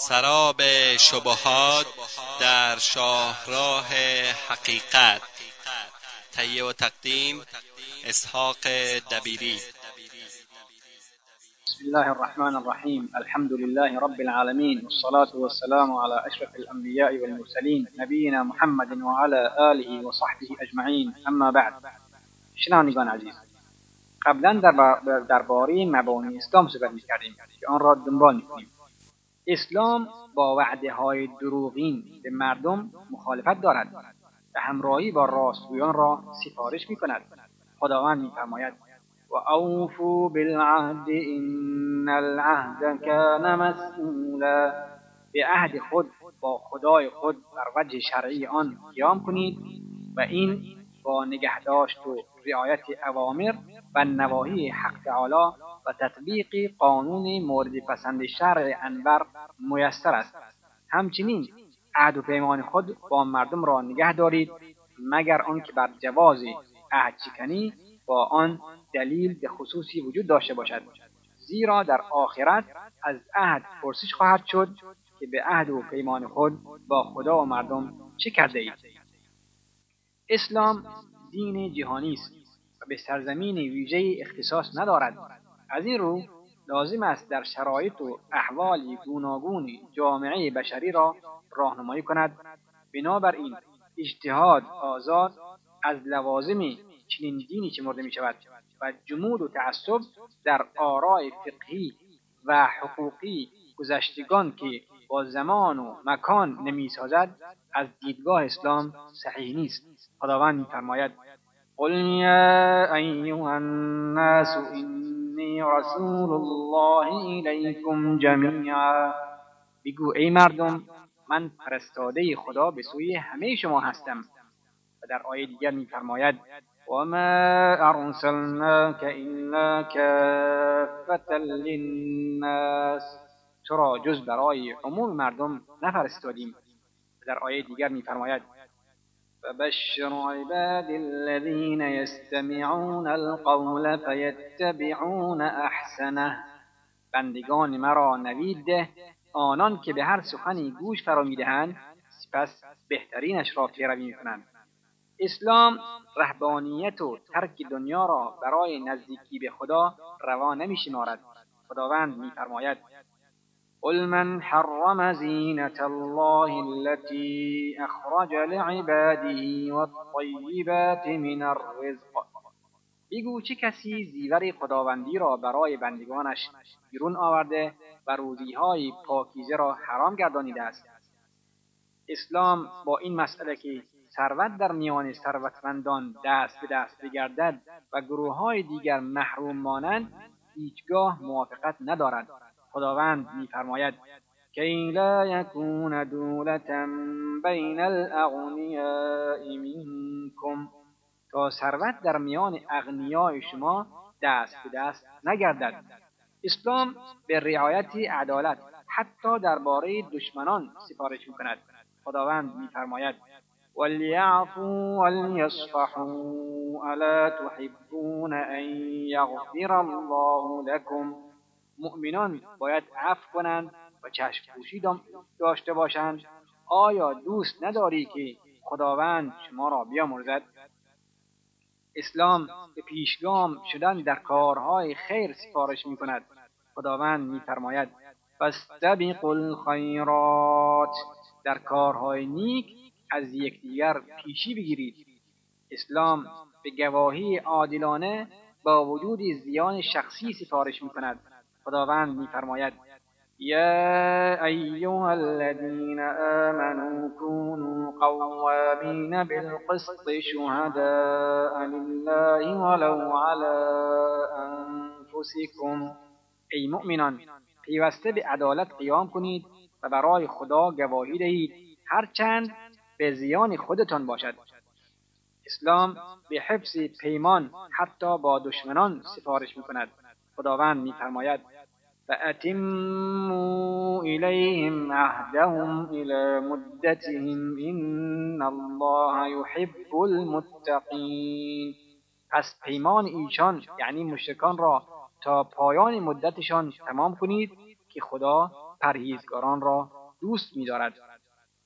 سراب شبهات در شاهراه حقیقت. تهیه و تقدیم اسحاق دبیری. بسم الله الرحمن الرحيم الحمد لله رب العالمين والصلاة والسلام على أشرف الأنبياء والمرسلين نبينا محمد وعلى آله وصحبه أجمعين أما بعد شنوندگان عزیز قبلا در درباره مبانی اسلام صحبت می‌کردیم که آن را دنبال می‌کنیم. اسلام با وعده های دروغین به مردم مخالفت دارد و همراهی با راستگویان را سفارش می کند خداوند میفرماید و اوفو بالعهد ان العهد کان مسئولا. به عهد خود با خدای خود بر وجه شرعی آن قیام کنید و این با نگهداشت و رعایت اوامر و نواهی حق تعالی و تطبیق قانون مورد پسند شرع انور میسر است. همچنین عهد و پیمان خود با مردم را نگه دارید مگر آنکه بر جواز عهد چکنی با آن دلیل به خصوصی وجود داشته باشد. زیرا در آخرت از عهد پرسش خواهد شد که به عهد و پیمان خود با خدا و مردم چه کرده اید. اسلام دین جهانی است. به سرزمین ویژه اختصاص ندارد. از این رو لازم است در شرایط و احوال گوناگون جامعه بشری را راهنمایی کند. بنابراین اجتهاد آزاد از لوازم چنین دینی چه مرده می شود و جمود و تعصب در آراء فقهی و حقوقی گذشتگان که با زمان و مکان نمی‌سازد از دیدگاه اسلام صحیح نیست. خداوند میفرماید قل یا ایها الناس انی رسول الله الیکم جمیعا بگو ای مردم من فرستاده خدا به سوی همه شما هستم. و در آیه دیگر میفرماید وما ارسلناك الا كافة للناس. تو را جز برای عموم مردم نفرستادیم در آیه دیگر میفرماید فبشر عباد الذين يستمعون القول فيتبعون احسنه بندگان مرا نوید ده آنان که به هر سخنی گوش فرا می‌دهند سپس بهترینش را پیروی می‌کنند. اسلام رهبانیت و ترک دنیا را برای نزدیکی به خدا روا نمیشمارد. خداوند میفرماید قل من حرم زینة الله التي اخرج لعباده والطیبات من الرزق؟ بگو چه کسی زیور خداوندی را برای بندگانش بیرون آورده و روزیهای پاکیزه را حرام گردانیده است؟ اسلام با این مسئله که ثروت در میان ثروتمندان دست به دست بگردد و گروه های دیگر محروم مانند هیچگاه موافقت ندارد خداوند میفرماید کی لا یکون دولتا بین الاغنیاء منکم تا ثروت در میان اغنیای شما دست به دست نگردد. اسلام به رعایت عدالت حتی درباره دشمنان سفارش می‌کند. خداوند میفرماید وليعفوا وليصفحوا الا تحبون ان یغفر الله لكم مؤمنان باید عفو کنند و چشم پوشی داشته باشند. آیا دوست نداری که خداوند شما را بیامرزد؟ اسلام به پیشگام شدن در کارهای خیر سفارش می کند خداوند میفرماید فاستبقوا الخیرات. در کارهای نیک از یکدیگر پیشی بگیرید. اسلام به گواهی عادلانه با وجود زیان شخصی سفارش می کند خداوند میفرماید یا ایها الذین آمنوا كونوا قوامین بالقسط شهداء لله ولو على انفسكم ای مؤمنان پیوسته به عدالت قیام کنید و برای خدا گواهی دهید هرچند به زیان خودتان باشد. اسلام به حفظ پیمان حتی با دشمنان سفارش می‌کند. خداوند میفرماید فأتموا إليهم عهدهم إلى مدتهم إن الله يحب المتقین پس پیمان ایشان یعنی مشرکان را تا پایان مدتشان تمام کنید که خدا پرهیزگاران را دوست می‌دارد.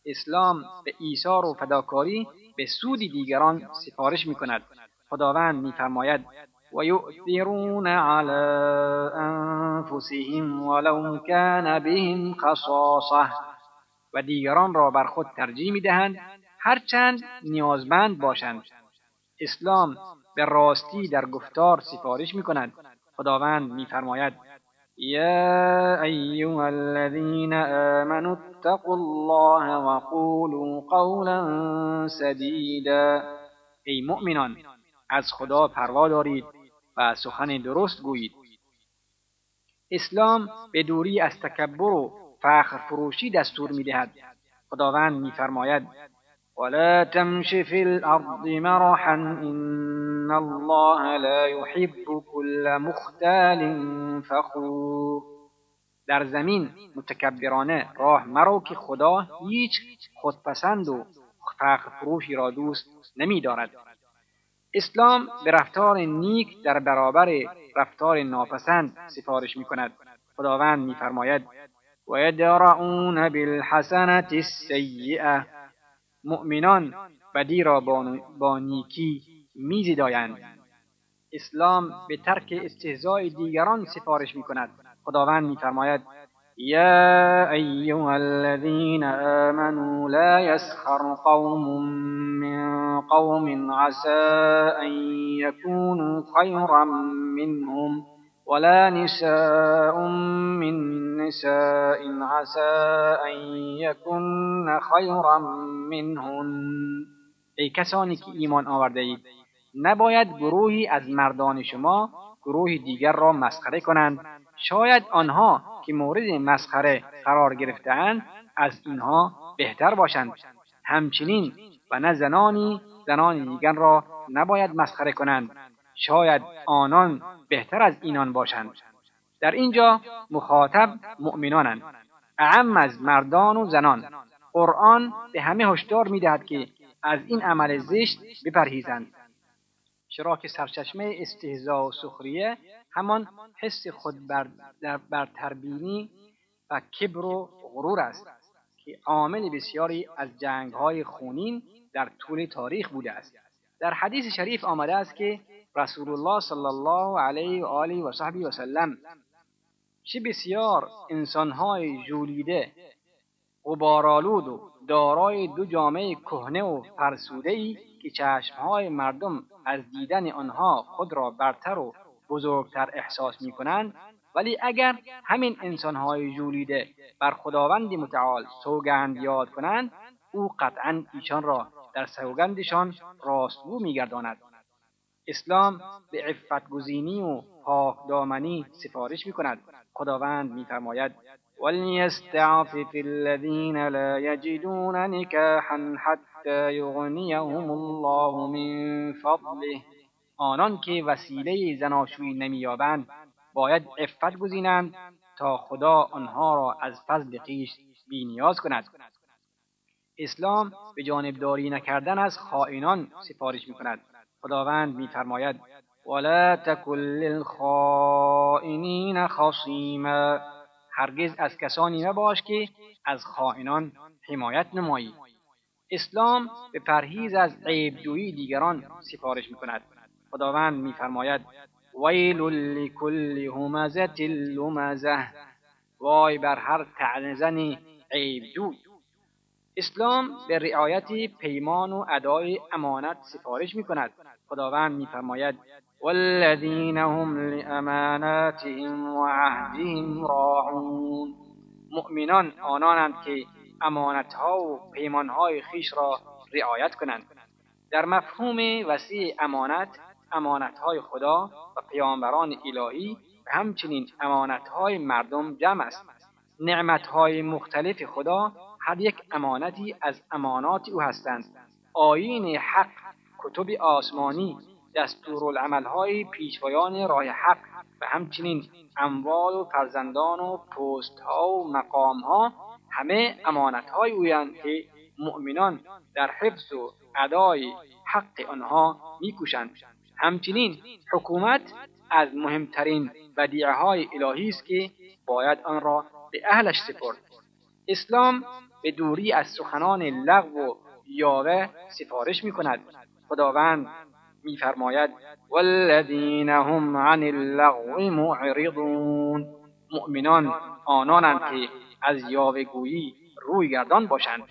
اسلام به ایثار و فداکاری به سود دیگران سفارش می‌کند. خداوند می‌فرماید و یؤثرون علی انفسهم ولو کان بهم خصاصه و دیگران را بر خود ترجیح می‌دهند هرچند نیازمند باشند. اسلام به راستی در گفتار سفارش می کند خداوند میفرماید یا ایها الذین آمنوا اتقوا الله وقولوا قولا سدیدا. ای مؤمنان از خدا پروا دارید. و سخن درست گویید. اسلام به دوری از تکبر و فخر فروشی دستور می‌دهد. خداوند میفرماید ولا تمش في الأرض مرحا إن الله لا يحب كل مختال فخور. در زمین متکبرانه راه مرو که خدا هیچ خودپسند و فخر فروشی را دوست نمی دارد. اسلام به رفتار نیک در برابر رفتار ناپسند سفارش می کند. خداوند میفرماید و یدرعون بالحسنة السیئه مؤمنان بدی را با نیکی میزدایند اسلام به ترک استهزاء دیگران سفارش می کند خداوند میفرماید یا ایها الذین آمنوا لا يسخر قوم من قوم عسى ان يكونوا خيرا منهم ولا نساء من نساء عسى أن يكن خيرا منهن ای کسانی که ایمان آورده اید نباید گروهی از مردان شما گروه دیگر را مسخره کنند. شاید آنها که مورد مسخره قرار گرفتهاند از اینها بهتر باشند. همچنین و نه زنانی زنان دیگر را نباید مسخره کنند. شاید آنان بهتر از اینان باشند. در اینجا مخاطب مؤمنانند. اعم از مردان و زنان. قرآن به همه هشدار می‌دهد که از این عمل زشت بپرهیزند. چرا که سرچشمه استهزا و سخریه همان حس خود بر, بر تربینی و کبر و غرور است که عامل بسیاری از جنگهای خونین در طول تاریخ بوده است. در حدیث شریف آمده است که رسول الله صلی الله علیه و آله و صحبی و سلم چه بسیار انسانهای جولیده غبارالود و دارای دو جامعه کهنه و فرسوده ای که چشمهای مردم از دیدن آنها خود را برتر و بزرگتر احساس می کنند ولی اگر همین انسانهای جولیده بر خداوند متعال سوگند یاد کنند او قطعا ایشان را در سوگندشان راستگو میگرداند. اسلام به عفت گزینی و پاک دامنی سفارش می کند خداوند میفرماید وليستعفف الذين لا يجدون نكاحا حتى يغنيهم الله من فضله آنان که وسیله زناشویی نمییابند باید عفت گزینند تا خدا آنها را از فضل خویش بینیاز کند. اسلام به جانبداری نکردن از خائنان سفارش می کند خداوند میفرماید ولا تکن للخائنین خصیما هرگز از کسانی مباش که از خائنان حمایت نمایی. اسلام به پرهیز از عیبجویی دیگران سفارش می‌کند. خداوند میفرماید ویل لکل همزت لمزه وای بر هر تعنزن عیبجوی اسلام به رعایت پیمان و ادای امانت سفارش می کند خداوند میفرماید والذین هم لاماناتهم و عهدهم راعون. مؤمنان آنانند که امانتها و پیمانهای خیش را رعایت کنند. در مفهوم وسیع امانت امانتهای خدا و پیامبران الهی و همچنین امانتهای مردم جمع است. نعمتهای مختلف خدا هر یک امانتی از امانات او هستند. آیین حق کتب آسمانی دستورالعملهای پیشوایان راه حق و همچنین اموال و فرزندان و پستها و مقامها همه امانتهای اویند که مؤمنان در حفظ و ادای حق آنها میکوشند. همچنین حکومت از مهمترین بدیعه های الهی است که باید آن را به اهلش سپرد. اسلام به دوری از سخنان لغو و یاوه سفارش می کند خداوند میفرماید والذین هم عن اللغو معرضون. مؤمنان آنانند که از یاوهگویی روی گردان باشند.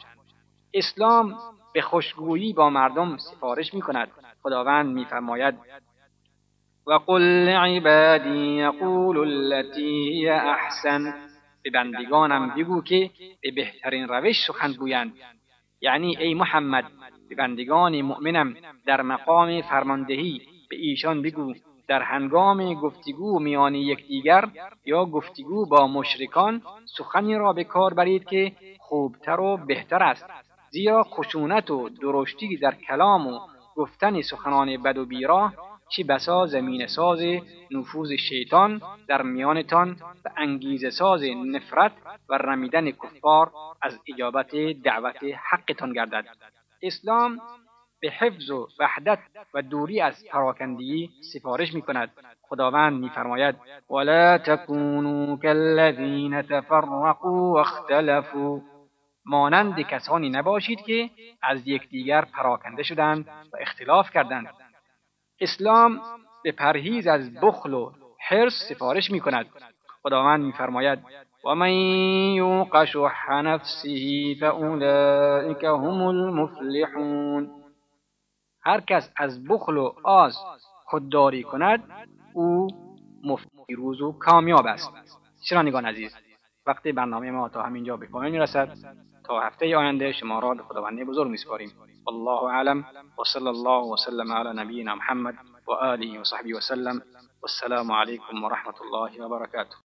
اسلام به خوشگویی با مردم سفارش می کند خداوند میفرماید وقل لعبادی یقول التي احسن. به بندگانم بگو که به بهترین روش سخن گویند. یعنی ای محمد به بندگان مؤمنم در مقام فرماندهی به ایشان بگو. در هنگام گفتگو میان یکدیگر یا گفتگو با مشرکان سخنی را به کار برید که خوبتر و بهتر است. زیرا خشونت و درشتی در کلام و گفتن سخنان بد و بیراه چی بسا زمین ساز نفوذ شیطان در میانتان و انگیزه ساز نفرت و رمیدن کفار از اجابت دعوت حقتان گردد. اسلام به حفظ و وحدت و دوری از پراکندگی سفارش می کند خداوند میفرماید ولا تکونوا كالذین تفرقوا واختلفوا مانند کسانی نباشید که از یکدیگر پراکنده شدند و اختلاف کردند. اسلام به پرهیز از بخل و حرص سفارش می کند خداوند میفرماید و من یوق شح نفسه فاولئک هم المفلحون. هر کس از بخل و آز خودداری کند او روز و کامیاب است. شنوندگان عزیز وقتی برنامه ما تا همینجا به پایان می‌رسد. تا هفته آینده شما را به خداوند بزرگ میسپاریم. والله اعلم. وصلى الله وسلم على نبينا محمد وآله وصحبه وسلم والسلام عليكم ورحمة الله وبركاته